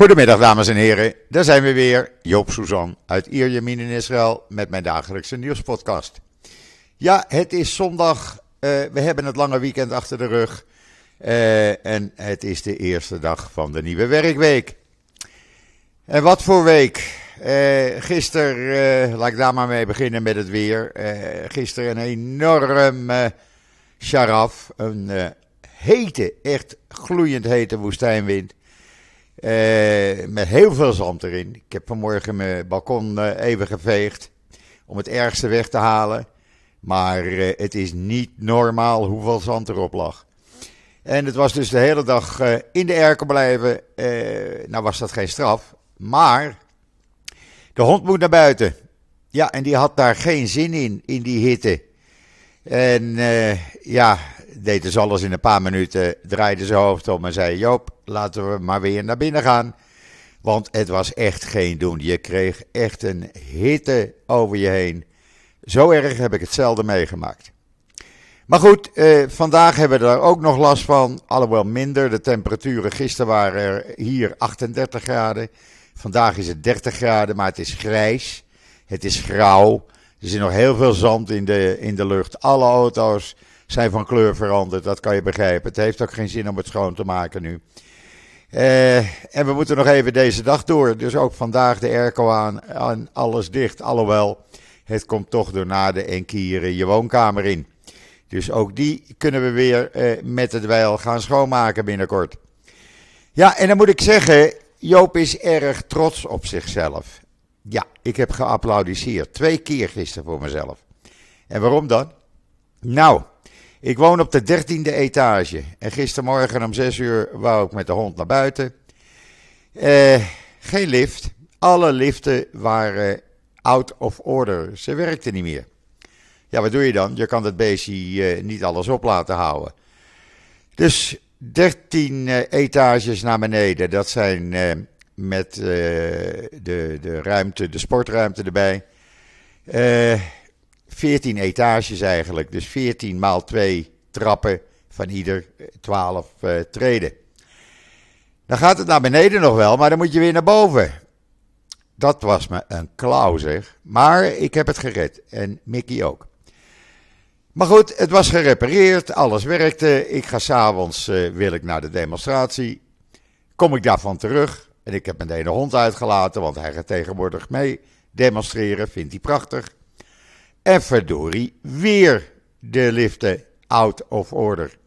Goedemiddag dames en heren, daar zijn we weer. Joop Suzan uit Ierjemien in Israël met mijn dagelijkse nieuwspodcast. Ja, het is zondag, uh, we hebben het lange weekend achter de rug uh, en het is de eerste dag van de nieuwe werkweek. En wat voor week? Uh, gisteren, laat ik daar maar mee beginnen met het weer. gisteren een enorm sharaf, een hete, echt gloeiend hete woestijnwind. Uh, met heel veel zand erin. Ik heb vanmorgen mijn balkon uh, even geveegd om het ergste weg te halen. Maar uh, het is niet normaal hoeveel zand erop lag. En het was dus de hele dag in de erken blijven. nou was dat geen straf. Maar de hond moet naar buiten. Ja, en die had daar geen zin in, in die hitte. En ja, deed dus alles in een paar minuten, draaide zijn hoofd om en zei: Joop, laten we maar weer naar binnen gaan. Want het was echt geen doen. Je kreeg echt een hitte over je heen. Zo erg heb ik het zelden meegemaakt. Maar goed, eh, vandaag hebben we er ook nog last van. Alhoewel minder. De temperaturen gisteren waren er hier 38 graden. Vandaag is het 30 graden, maar het is grijs. Het is grauw. Er zit nog heel veel zand in de, in de lucht. Alle auto's zijn van kleur veranderd, dat kan je begrijpen. Het heeft ook geen zin om het schoon te maken nu. Uh, en we moeten nog even deze dag door. Dus ook vandaag de airco aan, alles dicht. Alhoewel, het komt toch door na de enkieren je woonkamer in. Dus ook die kunnen we weer uh, met het wijl gaan schoonmaken binnenkort. Ja, en dan moet ik zeggen, Joop is erg trots op zichzelf. Ja, ik heb geapplaudisseerd. Twee keer gisteren voor mezelf. En waarom dan? Nou, ik woon op de dertiende etage. En gistermorgen om 6 uur wou ik met de hond naar buiten. Eh, geen lift. Alle liften waren out of order. Ze werkten niet meer. Ja, wat doe je dan? Je kan het beestje uh, niet alles op laten houden. Dus 13 uh, eh, etages naar beneden. Dat zijn uh, met de, de ruimte, de sportruimte erbij. 14 etages eigenlijk. Dus 14 maal 2 trappen van ieder 12 uh, eh, treden. Dan gaat het naar beneden nog wel, maar dan moet je weer naar boven. Dat was me een klauw zeg. Maar ik heb het gered. En Mickey ook. Maar goed, het was gerepareerd, alles werkte. Ik ga s'avonds, uh, wil ik naar de demonstratie. Kom ik daarvan terug. En ik heb mijn ene hond uitgelaten, want hij gaat tegenwoordig mee demonstreren. Vindt hij prachtig. En verdorie, weer de liften out of order.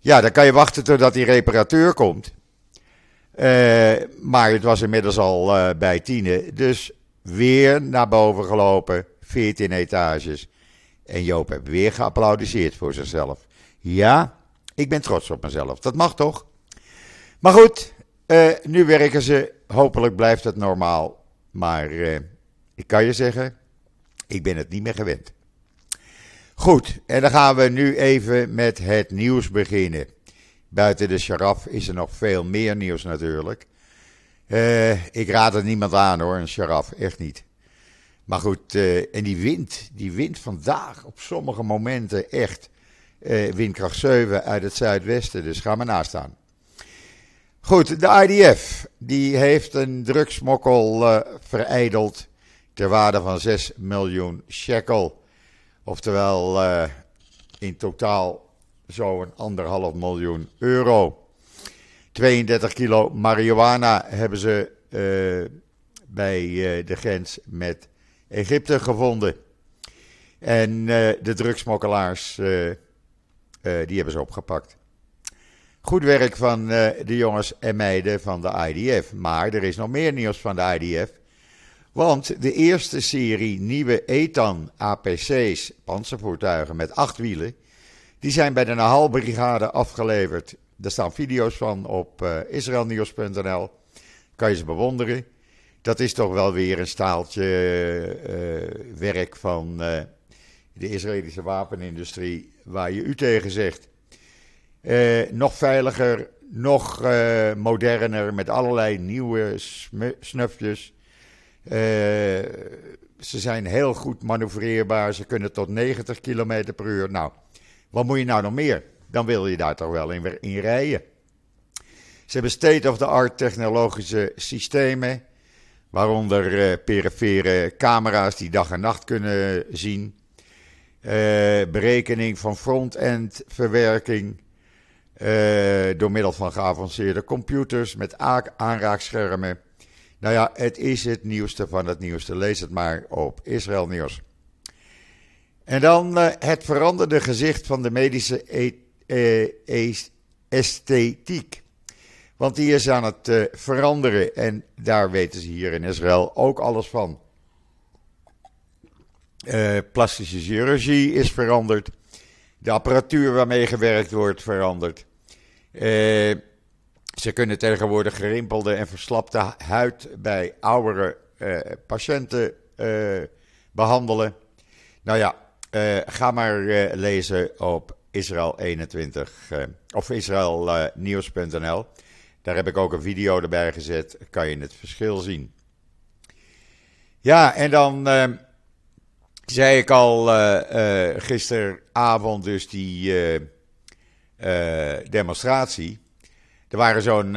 Ja, dan kan je wachten totdat die reparateur komt. Uh, maar het was inmiddels al uh, bij tienen. Dus weer naar boven gelopen. 14 etages. En Joop heeft weer geapplaudiseerd voor zichzelf. Ja, ik ben trots op mezelf. Dat mag toch? Maar goed, uh, nu werken ze. Hopelijk blijft het normaal. Maar ik kan je zeggen, ik ben het niet meer gewend. Goed, en dan gaan we nu even met het nieuws beginnen. Buiten de sharaf is er nog veel meer nieuws natuurlijk. Uh, ik raad het niemand aan hoor, een sharaf, echt niet. Maar goed, en die wind, die wind vandaag op sommige momenten echt windkracht 7 uit het zuidwesten, dus ga maar naast staan. Goed, de IDF, die heeft een drugsmokkel verijdeld ter waarde van 6 miljoen shekel. Oftewel uh, in totaal zo'n anderhalf miljoen euro. 32 kilo marihuana hebben ze uh, bij uh, de grens met Egypte gevonden. En de drugsmokkelaars, die hebben ze opgepakt. Goed werk van de jongens en meiden van de IDF. Maar er is nog meer nieuws van de IDF. Want de eerste serie nieuwe Ethan APC's, panzervoertuigen met acht wielen, die zijn bij de Nahal-brigade afgeleverd. Daar staan video's van op eh, israelnieuws.nl. Kan je ze bewonderen. Dat is toch wel weer een staaltje uh, werk van de Israëlische wapenindustrie waar je u tegen zegt. Nog veiliger, nog moderner, met allerlei nieuwe snufjes. Uh, ze zijn heel goed manoeuvreerbaar. Ze kunnen tot 90 km per uur. Nou, wat moet je nou nog meer? Dan wil je daar toch wel in, in rijden. Ze hebben state-of-the-art technologische systemen, waaronder perifere camera's die dag en nacht kunnen zien, berekening van front-end verwerking uh, door middel van geavanceerde computers met aanraakschermen. Nou ja, het is het nieuwste van het nieuwste. Lees het maar op Israël Nieuws. En dan uh, het veranderde gezicht van de medische e e esthetiek. Want die is aan het veranderen en daar weten ze hier in Israël ook alles van. Plastische chirurgie is veranderd. De apparatuur waarmee gewerkt wordt verandert. ze kunnen tegenwoordig gerimpelde en verslapte huid bij oudere patiënten behandelen. Nou ja, uh, ga maar uh, lezen op Israël 21 uh, of israelnieuws.nl. Daar heb ik ook een video erbij gezet. Kan je het verschil zien. Ja, en dan zei ik al gisteravond dus die demonstratie. Er waren zo'n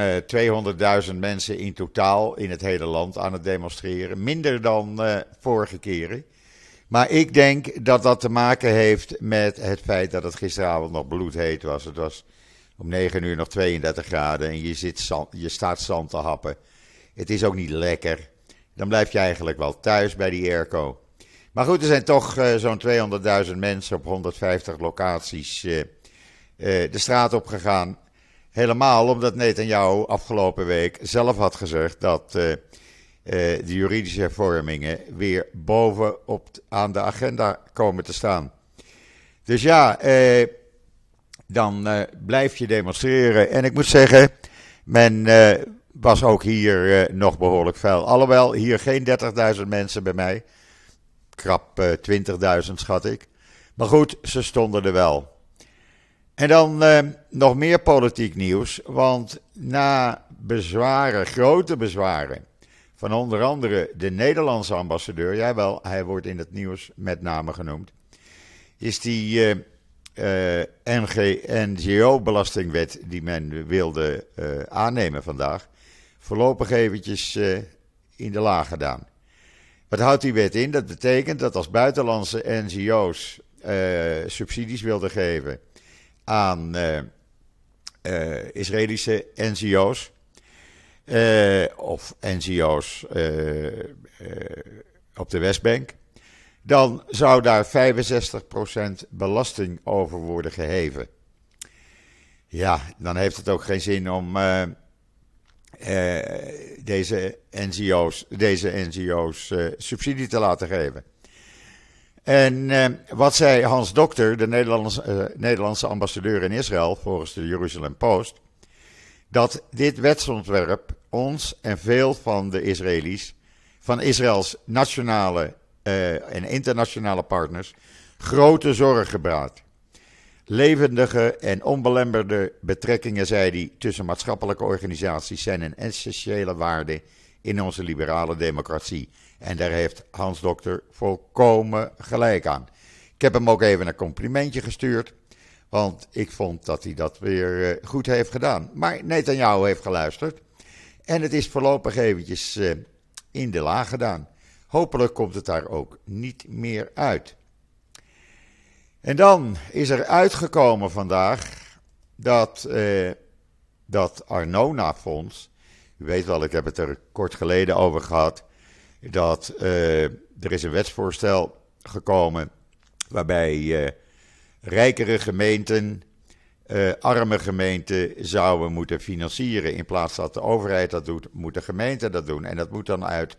200.000 mensen in totaal in het hele land aan het demonstreren. Minder dan vorige keren. Maar ik denk dat dat te maken heeft met het feit dat het gisteravond nog bloedheet was. Het was om 9 uur nog 32 graden en je, zit je staat zand te happen. Het is ook niet lekker. Dan blijf je eigenlijk wel thuis bij die airco. Maar goed, er zijn toch uh, zo'n 200.000 mensen op 150 locaties uh, uh, de straat op gegaan. Helemaal omdat Netanyahu afgelopen week zelf had gezegd dat de juridische hervormingen weer bovenop aan de agenda komen te staan. Dus ja, dan blijf je demonstreren. En ik moet zeggen, men was ook hier nog behoorlijk vuil. Alhoewel, hier geen 30.000 mensen bij mij. Krap 20.000 schat ik. Maar goed, ze stonden er wel. En dan nog meer politiek nieuws. Want na bezwaren, grote bezwaren van onder andere de Nederlandse ambassadeur, jawel, hij wordt in het nieuws met name genoemd, is die uh, uh, NGO-belastingwet die men wilde uh, aannemen vandaag, voorlopig eventjes in de laag gedaan. Wat houdt die wet in? Dat betekent dat als buitenlandse NGO's subsidies wilden geven aan Israëlische NGO's, of NGO's op de Westbank, dan zou daar 65% belasting over worden geheven. Ja, dan heeft het ook geen zin om deze NGO's, deze NGO's subsidie te laten geven. En wat zei Hans Dokter, de Nederlandse, Nederlandse ambassadeur in Israël, volgens de Jerusalem Post, dat dit wetsontwerp ons en veel van de Israëli's, van Israëls nationale en internationale partners, grote zorgen baart. Levendige en onbelemmerde betrekkingen, zei hij, tussen maatschappelijke organisaties zijn een essentiële waarde in onze liberale democratie. En daar heeft Hans Dokter volkomen gelijk aan. Ik heb hem ook even een complimentje gestuurd. Want ik vond dat hij dat weer eh, goed heeft gedaan. Maar Netanyahu heeft geluisterd. En het is voorlopig eventjes uh, in de laag gedaan. Hopelijk komt het daar ook niet meer uit. En dan is er uitgekomen vandaag dat uh, dat Arnona-fonds, u weet wel, ik heb het er kort geleden over gehad, dat uh, er is een wetsvoorstel gekomen waarbij rijkere gemeenten uh, arme gemeenten zouden moeten financieren. In plaats dat de overheid dat doet, moet de gemeente dat doen. En dat moet dan uit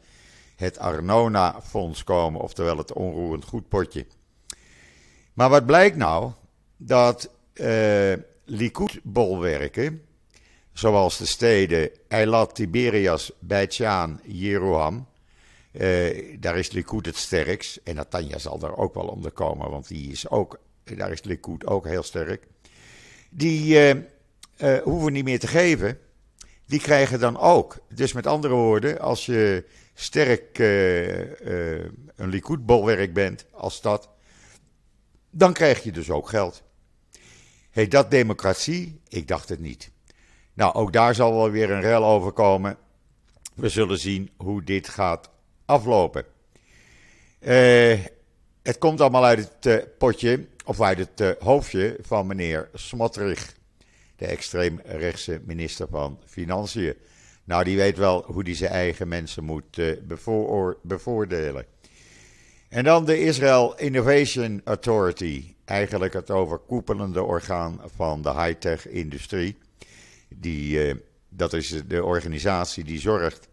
het Arnona-fonds komen, oftewel het onroerend goedpotje. Maar wat blijkt nou? Dat uh, Likud-bolwerken, zoals de steden Eilat, Tiberias, Beit-Shaan, Jeroham, uh, daar is Likud het sterkst. En Natanja zal daar ook wel onder komen, want die is ook, daar is Likud ook heel sterk die uh, hoeven niet meer te geven. Die krijgen dan ook. Dus met andere woorden, als je sterk een Likud-bolwerk bent als stad, dan krijg je dus ook geld. Heet dat democratie? Ik dacht het niet. Nou, ook daar zal wel weer een rel over komen. We zullen zien hoe dit gaat aflopen. Uh, het komt allemaal uit het uh, potje, of uit het uh, hoofdje van meneer Smotrich, de extreemrechtse minister van Financiën. Nou, die weet wel hoe hij zijn eigen mensen moet bevoordelen. En dan de Israel Innovation Authority, eigenlijk het overkoepelende orgaan van de high-tech industrie. Die, dat is de organisatie die zorgt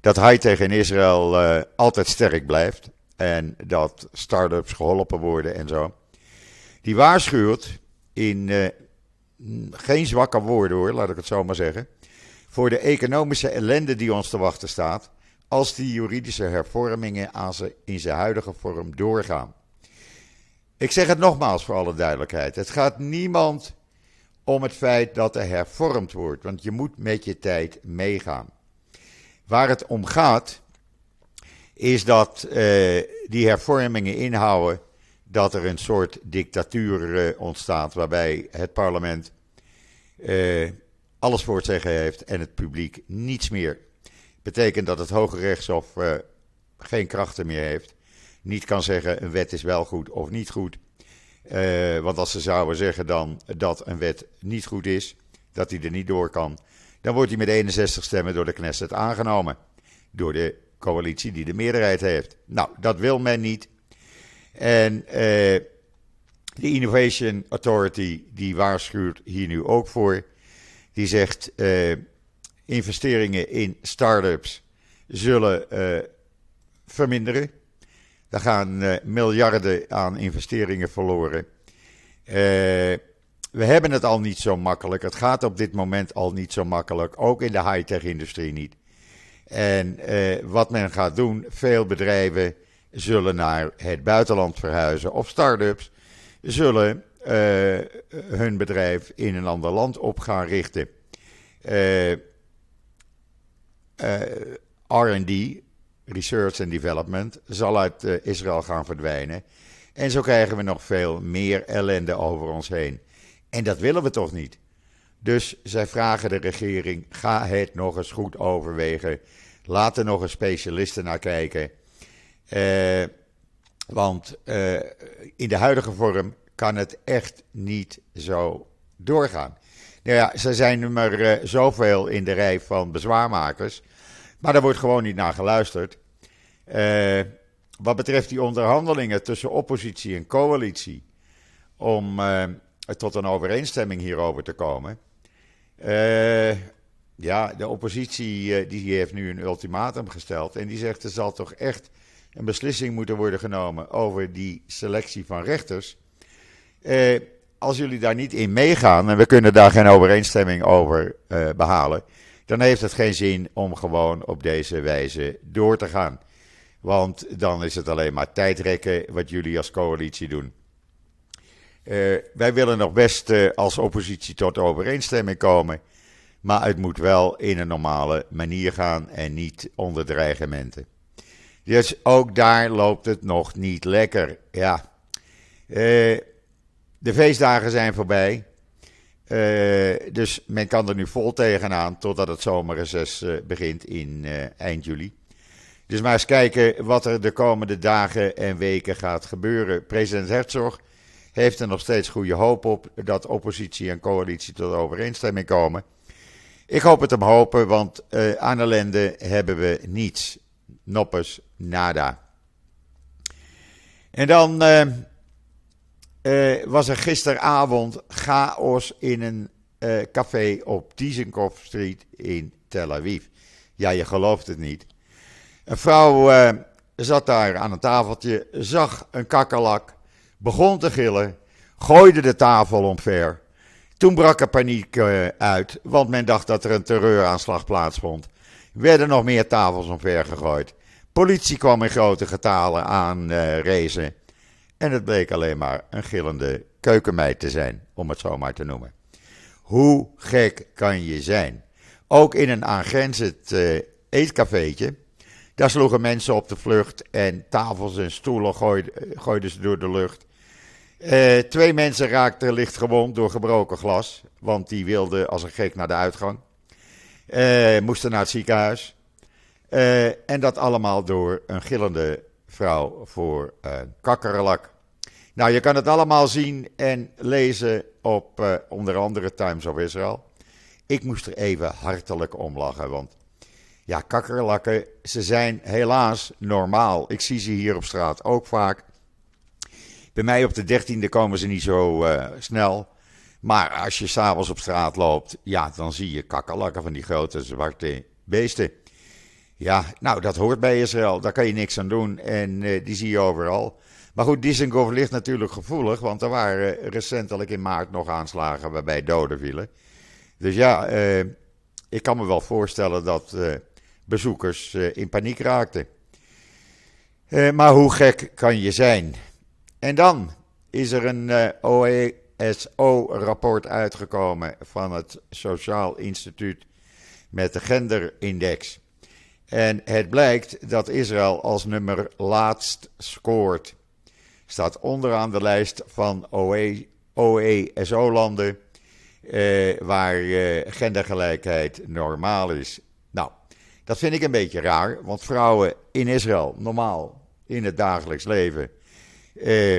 dat high-tech in Israël altijd sterk blijft en dat start-ups geholpen worden en zo. Die waarschuwt in uh, geen zwakke woorden hoor, laat ik het zo maar zeggen. Voor de economische ellende die ons te wachten staat. Als die juridische hervormingen in zijn huidige vorm doorgaan. Ik zeg het nogmaals voor alle duidelijkheid. Het gaat niemand om het feit dat er hervormd wordt. Want je moet met je tijd meegaan. Waar het om gaat is dat uh, die hervormingen inhouden dat er een soort dictatuur uh, ontstaat waarbij het parlement uh, alles voor het zeggen heeft en het publiek niets meer. Betekent dat het Hoge Rechtshof geen krachten meer heeft. Niet kan zeggen een wet is wel goed of niet goed. want als ze zouden zeggen dan dat een wet niet goed is, dat hij er niet door kan, dan wordt hij met 61 stemmen door de Knesset aangenomen. Door de coalitie die de meerderheid heeft. Nou, dat wil men niet. En uh, de Innovation Authority die waarschuwt hier nu ook voor. Die zegt uh, investeringen in start-ups zullen uh, verminderen. Daar gaan miljarden aan investeringen verloren. we hebben het al niet zo makkelijk. Het gaat op dit moment al niet zo makkelijk. Ook in de high-tech industrie niet. En eh, wat men gaat doen, veel bedrijven zullen naar het buitenland verhuizen of start-ups zullen hun bedrijf in een ander land op gaan richten. RD, Research and Development, zal uit Israël gaan verdwijnen. En zo krijgen we nog veel meer ellende over ons heen. En dat willen we toch niet? Dus zij vragen de regering: ga het nog eens goed overwegen. Laat er nog een specialisten naar kijken. Uh, want in de huidige vorm kan het echt niet zo doorgaan. Ja, ze zijn er maar uh, zoveel in de rij van bezwaarmakers. Maar daar wordt gewoon niet naar geluisterd. wat betreft die onderhandelingen tussen oppositie en coalitie. om tot een overeenstemming hierover te komen. Ja, de oppositie eh, die heeft nu een ultimatum gesteld. En die zegt er zal toch echt een beslissing moeten worden genomen over die selectie van rechters. Eh, als jullie daar niet in meegaan en we kunnen daar geen overeenstemming over eh, behalen, dan heeft het geen zin om gewoon op deze wijze door te gaan. Want dan is het alleen maar tijdrekken wat jullie als coalitie doen. Uh, wij willen nog best uh, als oppositie tot overeenstemming komen. Maar het moet wel in een normale manier gaan en niet onder dreigementen. Dus ook daar loopt het nog niet lekker. Ja. De feestdagen zijn voorbij. Uh, dus men kan er nu vol tegenaan totdat het zomerreces uh, begint in eind juli. Dus maar eens kijken wat er de komende dagen en weken gaat gebeuren. President Herzog heeft er nog steeds goede hoop op dat oppositie en coalitie tot overeenstemming komen. Ik hoop het hem hopen, want aan ellende hebben we niets. Noppes, nada. En dan uh, was er gisteravond chaos in een café op Dizengoff Street in Tel Aviv. Ja, je gelooft het niet. Een vrouw zat daar aan een tafeltje, zag een kakkerlak, begon te gillen, gooide de tafel omver. Toen brak er paniek uit, want men dacht dat er een terreuraanslag plaatsvond. Werden nog meer tafels omver gegooid. Politie kwam in grote getalen aan uh, En het bleek alleen maar een gillende keukenmeid te zijn, om het zo maar te noemen. Hoe gek kan je zijn? Ook in een aangrenzend uh, eetcafeetje. Daar sloegen mensen op de vlucht en tafels en stoelen gooiden, gooiden ze door de lucht. Uh, twee mensen raakten licht gewond door gebroken glas, want die wilden als een gek naar de uitgang. Uh, moesten naar het ziekenhuis. En dat allemaal door een gillende vrouw voor uh, kakkerlak. Nou, je kan het allemaal zien en lezen op onder andere Times of Israel. Ik moest er even hartelijk om lachen, want ja, kakkerlakken, ze zijn helaas normaal. Ik zie ze hier op straat ook vaak. Bij mij op de dertiende komen ze niet zo uh, snel. Maar als je s'avonds op straat loopt, ja, dan zie je kakkerlakken van die grote zwarte beesten. Ja, nou, dat hoort bij Israël. Daar kan je niks aan doen. En uh, die zie je overal. Maar goed, Dizengoff ligt natuurlijk gevoelig. Want er waren recentelijk in maart nog aanslagen waarbij doden vielen. Dus ja, uh, ik kan me wel voorstellen dat bezoekers in paniek raakten. maar hoe gek kan je zijn? En dan is er een OESO-rapport uitgekomen van het Sociaal Instituut met de genderindex. En het blijkt dat Israël als nummer laatst scoort. Staat onderaan de lijst van OESO-landen eh, waar eh, gendergelijkheid normaal is. Nou, dat vind ik een beetje raar, want vrouwen in Israël normaal in het dagelijks leven eh,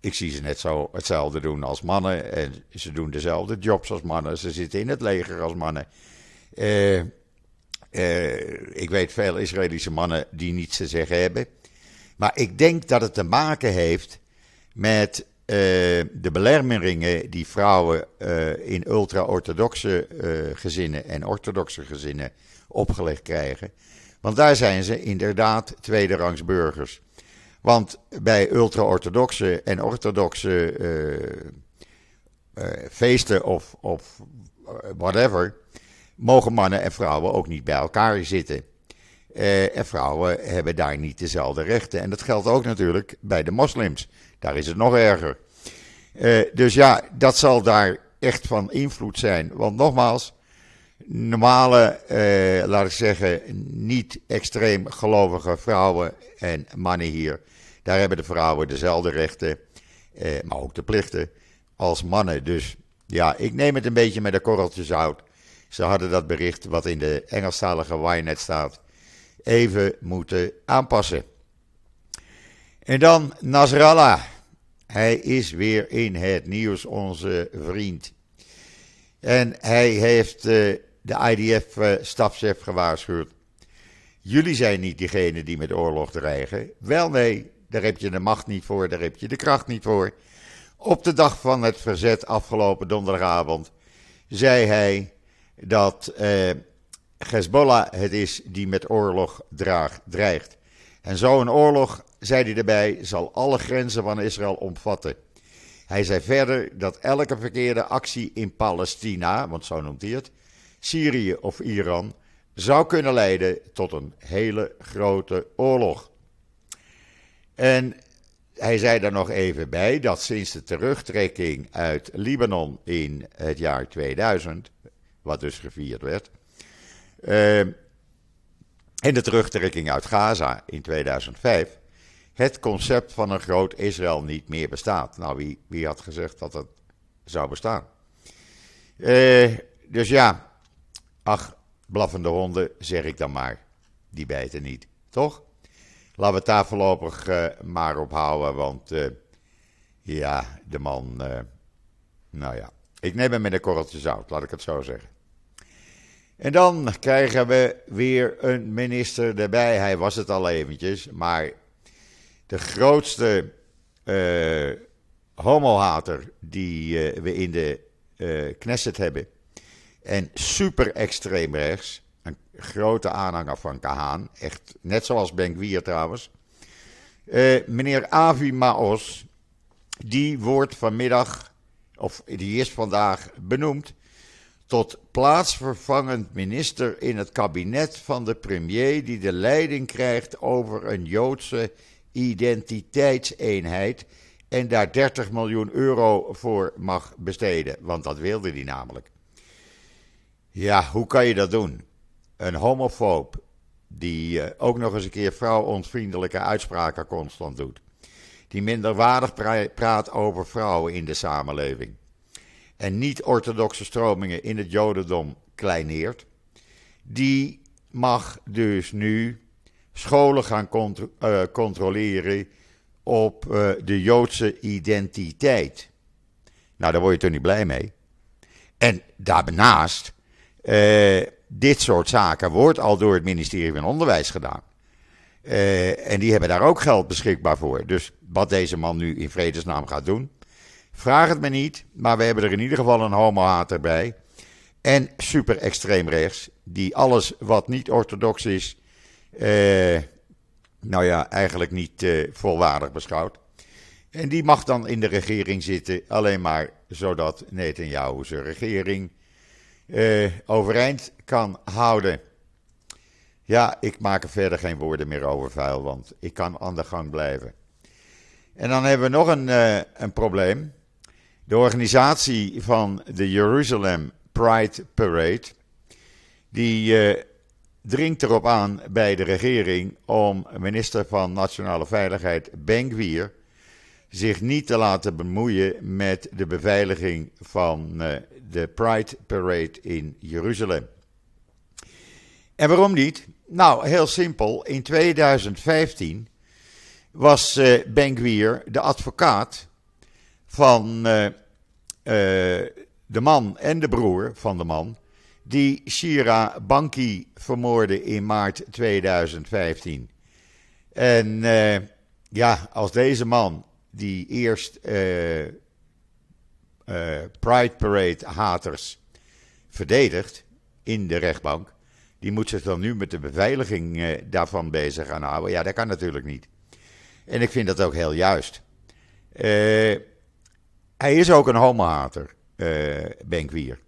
ik zie ze net zo hetzelfde doen als mannen. En ze doen dezelfde jobs als mannen. Ze zitten in het leger als mannen. Eh, eh, ik weet veel Israëlische mannen die niets te zeggen hebben. Maar ik denk dat het te maken heeft met de belemmeringen die vrouwen in ultra-orthodoxe gezinnen en orthodoxe gezinnen opgelegd krijgen. Want daar zijn ze inderdaad tweederangs burgers. Want bij ultra-orthodoxe en orthodoxe feesten of, of whatever, mogen mannen en vrouwen ook niet bij elkaar zitten. en vrouwen hebben daar niet dezelfde rechten. En dat geldt ook natuurlijk bij de moslims. Daar is het nog erger. dus ja, dat zal daar echt van invloed zijn. Want nogmaals, normale, laat ik zeggen, niet extreem gelovige vrouwen en mannen hier daar hebben de vrouwen dezelfde rechten, eh, maar ook de plichten als mannen. Dus ja, ik neem het een beetje met de korreltjes zout. Ze hadden dat bericht wat in de Engelstalige Ynet staat even moeten aanpassen. En dan Nasrallah. Hij is weer in het nieuws, onze vriend. En hij heeft uh, de IDF-stafchef uh, gewaarschuwd. Jullie zijn niet diegene die met oorlog dreigen. Wel nee, daar heb je de macht niet voor, daar heb je de kracht niet voor. Op de dag van het verzet afgelopen donderdagavond zei hij dat eh, Hezbollah het is die met oorlog draag, dreigt. En zo'n oorlog, zei hij erbij, zal alle grenzen van Israël omvatten. Hij zei verder dat elke verkeerde actie in Palestina, want zo noemt hij het, Syrië of Iran, zou kunnen leiden tot een hele grote oorlog. En hij zei er nog even bij dat sinds de terugtrekking uit Libanon in het jaar 2000, wat dus gevierd werd, uh, en de terugtrekking uit Gaza in 2005, het concept van een groot Israël niet meer bestaat. Nou, wie, wie had gezegd dat het zou bestaan? Uh, dus ja, ach, blaffende honden, zeg ik dan maar. Die bijten niet, toch? Laten we het daar voorlopig uh, maar op houden, want uh, ja, de man, nou ja, ik neem hem met een korreltje zout, laat ik het zo zeggen. En dan krijgen we weer een minister erbij. Hij was het al eventjes, maar de grootste homohater die we in de Knesset hebben. En super extreem rechts grote aanhanger van Kahaan. Echt net zoals Ben trouwens. Meneer Avi Maos, die wordt vanmiddag, of die is vandaag benoemd, tot plaatsvervangend minister in het kabinet van de premier die de leiding krijgt over een Joodse identiteitseenheid en daar 30 miljoen euro voor mag besteden, want dat wilde hij namelijk. Ja, hoe kan je dat doen? een homofoob die uh, ook nog eens een keer vrouwonvriendelijke uitspraken constant doet. Die minderwaardig praat over vrouwen in de samenleving. En niet-orthodoxe stromingen in het jodendom kleineert. die mag dus nu scholen gaan uh, controleren op uh, de Joodse identiteit. Nou, daar word je toch niet blij mee. En daarnaast, uh, dit soort zaken wordt al door het ministerie van Onderwijs gedaan. En die hebben daar ook geld beschikbaar voor. Dus wat deze man nu in vredesnaam gaat doen, vraag het me niet. Maar we hebben er in ieder geval een homohater bij. En super extreem rechts, die alles wat niet orthodox is, uh, nou ja, eigenlijk niet uh, volwaardig beschouwt. En die mag dan in de regering zitten, alleen maar zodat Netanyahu zijn regering uh, overeind kan houden. Ja, ik maak er verder geen woorden meer over vuil, want ik kan aan de gang blijven. En dan hebben we nog een, uh, een probleem. De organisatie van de Jerusalem Pride Parade, die uh, dringt erop aan bij de regering om minister van Nationale Veiligheid Ben zich niet te laten bemoeien met de beveiliging van uh, de Pride Parade in Jeruzalem. En waarom niet? Nou, heel simpel. In 2015 was uh, Ben Gwier de advocaat van de man en de broer van de man die Shira Banki vermoordde in maart 2015. En ja, als deze man die eerst Pride Parade haters verdedigt in de rechtbank, die moet zich dan nu met de beveiliging daarvan bezig gaan houden. Ja, dat kan natuurlijk niet. En ik vind dat ook heel juist. Uh, hij is ook een homohater, uh, Benkwier.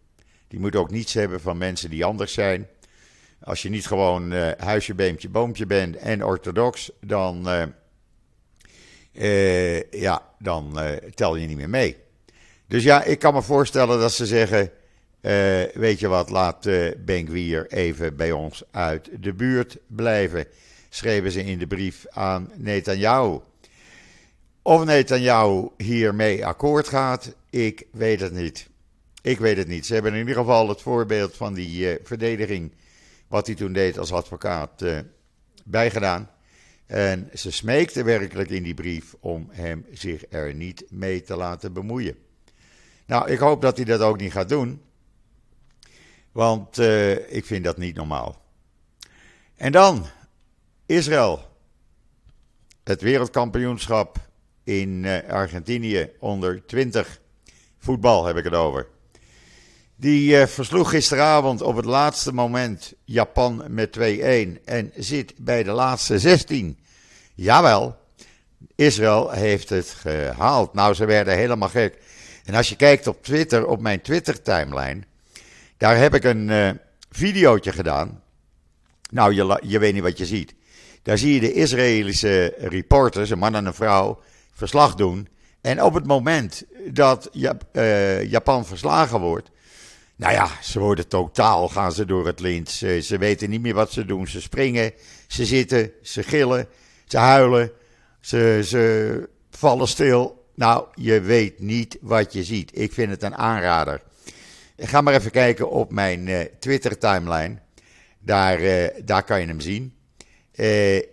Die moet ook niets hebben van mensen die anders zijn. Als je niet gewoon uh, huisje, beempje, boompje bent en orthodox, dan, ja, dan tel je niet meer mee. Dus ja, ik kan me voorstellen dat ze zeggen weet je wat, laat uh, Ben even bij ons uit de buurt blijven, schreven ze in de brief aan Netanyahu. Of Netanyahu hiermee akkoord gaat, ik weet het niet. Ik weet het niet. Ze hebben in ieder geval het voorbeeld van die uh, verdediging, wat hij toen deed als advocaat, bijgedaan. En ze smeekte werkelijk in die brief om hem zich er niet mee te laten bemoeien. Nou, ik hoop dat hij dat ook niet gaat doen. Want uh, ik vind dat niet normaal. En dan Israël. Het wereldkampioenschap in uh, Argentinië onder 20. Voetbal heb ik het over. Die uh, versloeg gisteravond op het laatste moment Japan met 2-1 en zit bij de laatste 16. Jawel, Israël heeft het gehaald. Nou, ze werden helemaal gek. En als je kijkt op Twitter, op mijn Twitter-timeline, daar heb ik een uh, videootje gedaan. Nou, je, je weet niet wat je ziet. Daar zie je de Israëlische reporters, een man en een vrouw, verslag doen. En op het moment dat uh, Japan verslagen wordt, nou ja, ze worden totaal, gaan ze door het lint. Ze, weten niet meer wat ze doen. Ze springen, ze zitten, ze gillen, ze huilen, ze, ze vallen stil. Nou, je weet niet wat je ziet. Ik vind het een aanrader. Ga maar even kijken op mijn uh, Twitter-timeline. Daar, uh, daar kan je hem zien.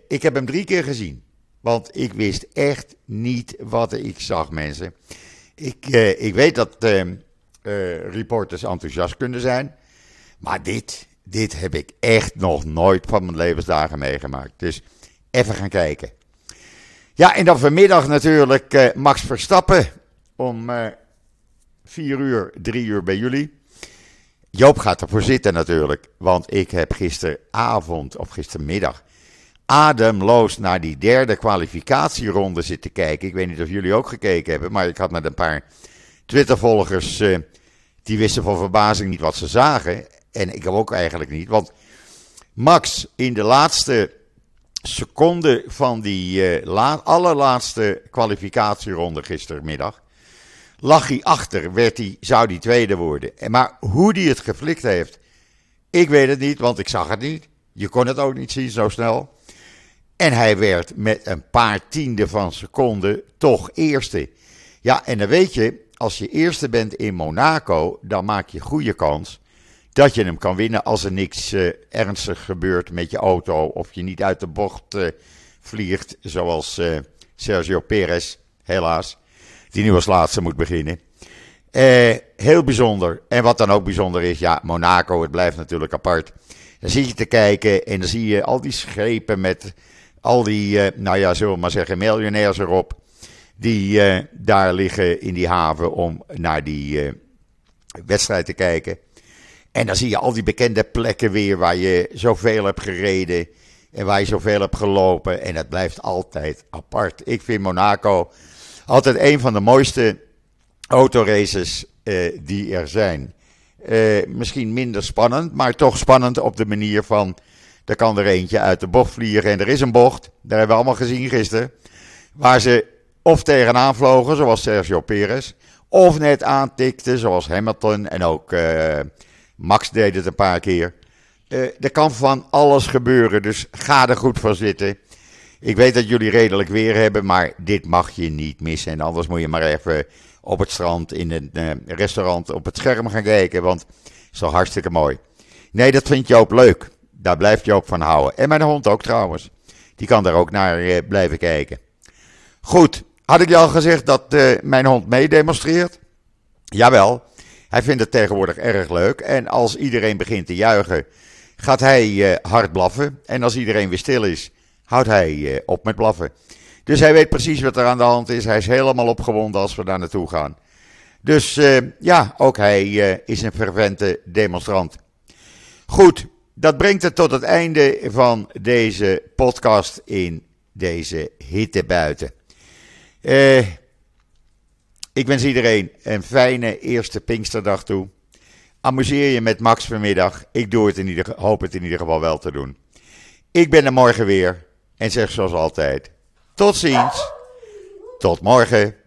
Ik heb hem drie keer gezien. Want ik wist echt niet wat ik zag, mensen. Ik, ik weet dat reporters enthousiast kunnen zijn. Maar dit, dit heb ik echt nog nooit van mijn levensdagen meegemaakt. Dus even gaan kijken. Ja, en dan vanmiddag natuurlijk Max Verstappen om 4 uur, 3 uur bij jullie. Joop gaat ervoor zitten natuurlijk, want ik heb gisteravond of gistermiddag ademloos naar die derde kwalificatieronde zitten kijken. Ik weet niet of jullie ook gekeken hebben, maar ik had met een paar Twittervolgers, uh, die wisten van verbazing niet wat ze zagen. En ik ook eigenlijk niet, want Max in de laatste seconde van die uh, allerlaatste kwalificatieronde gistermiddag lag hij achter, werd hij, zou hij tweede worden. Maar hoe hij het geflikt heeft, ik weet het niet, want ik zag het niet. Je kon het ook niet zien zo snel. En hij werd met een paar tienden van seconde toch eerste. Ja, en dan weet je, als je eerste bent in Monaco, dan maak je goede kans dat je hem kan winnen als er niks uh, ernstig gebeurt met je auto of je niet uit de bocht uh, vliegt, zoals uh, Sergio Perez, helaas, die nu als laatste moet beginnen. heel bijzonder. En wat dan ook bijzonder is, ja, Monaco, het blijft natuurlijk apart. Dan zie je te kijken en dan zie je al die schepen met al die, nou ja, zullen we maar zeggen, miljonairs erop. Die daar liggen in die haven om naar die wedstrijd te kijken. En dan zie je al die bekende plekken weer waar je zoveel hebt gereden en waar je zoveel hebt gelopen. En het blijft altijd apart. Ik vind Monaco altijd een van de mooiste autoraces uh, die er zijn. Misschien minder spannend, maar toch spannend op de manier van. Er kan er eentje uit de bocht vliegen en er is een bocht. Daar hebben we allemaal gezien gisteren. Waar ze of tegenaan vlogen, zoals Sergio Perez. Of net aantikten, zoals Hamilton en ook uh, Max deed het een paar keer. Uh, er kan van alles gebeuren, dus ga er goed voor zitten. Ik weet dat jullie redelijk weer hebben, maar dit mag je niet missen. En anders moet je maar even op het strand in een uh, restaurant op het scherm gaan kijken, want het is hartstikke mooi. Nee, dat vindt Joop leuk. Daar blijft Joop van houden. En mijn hond ook trouwens. Die kan daar ook naar uh, blijven kijken. Goed, had ik je al gezegd dat mijn hond meedemonstreert? Jawel. Hij vindt het tegenwoordig erg leuk. En als iedereen begint te juichen, gaat hij uh, hard blaffen. En als iedereen weer stil is, houdt hij op met blaffen. Dus hij weet precies wat er aan de hand is. Hij is helemaal opgewonden als we daar naartoe gaan. Dus ja, ook hij is een fervente demonstrant. Goed, dat brengt het tot het einde van deze podcast in deze hitte buiten. Eh ik wens iedereen een fijne eerste Pinksterdag toe. Amuseer je met Max vanmiddag. Ik doe het in ieder, hoop het in ieder geval wel te doen. Ik ben er morgen weer en zeg zoals altijd: tot ziens. Tot morgen.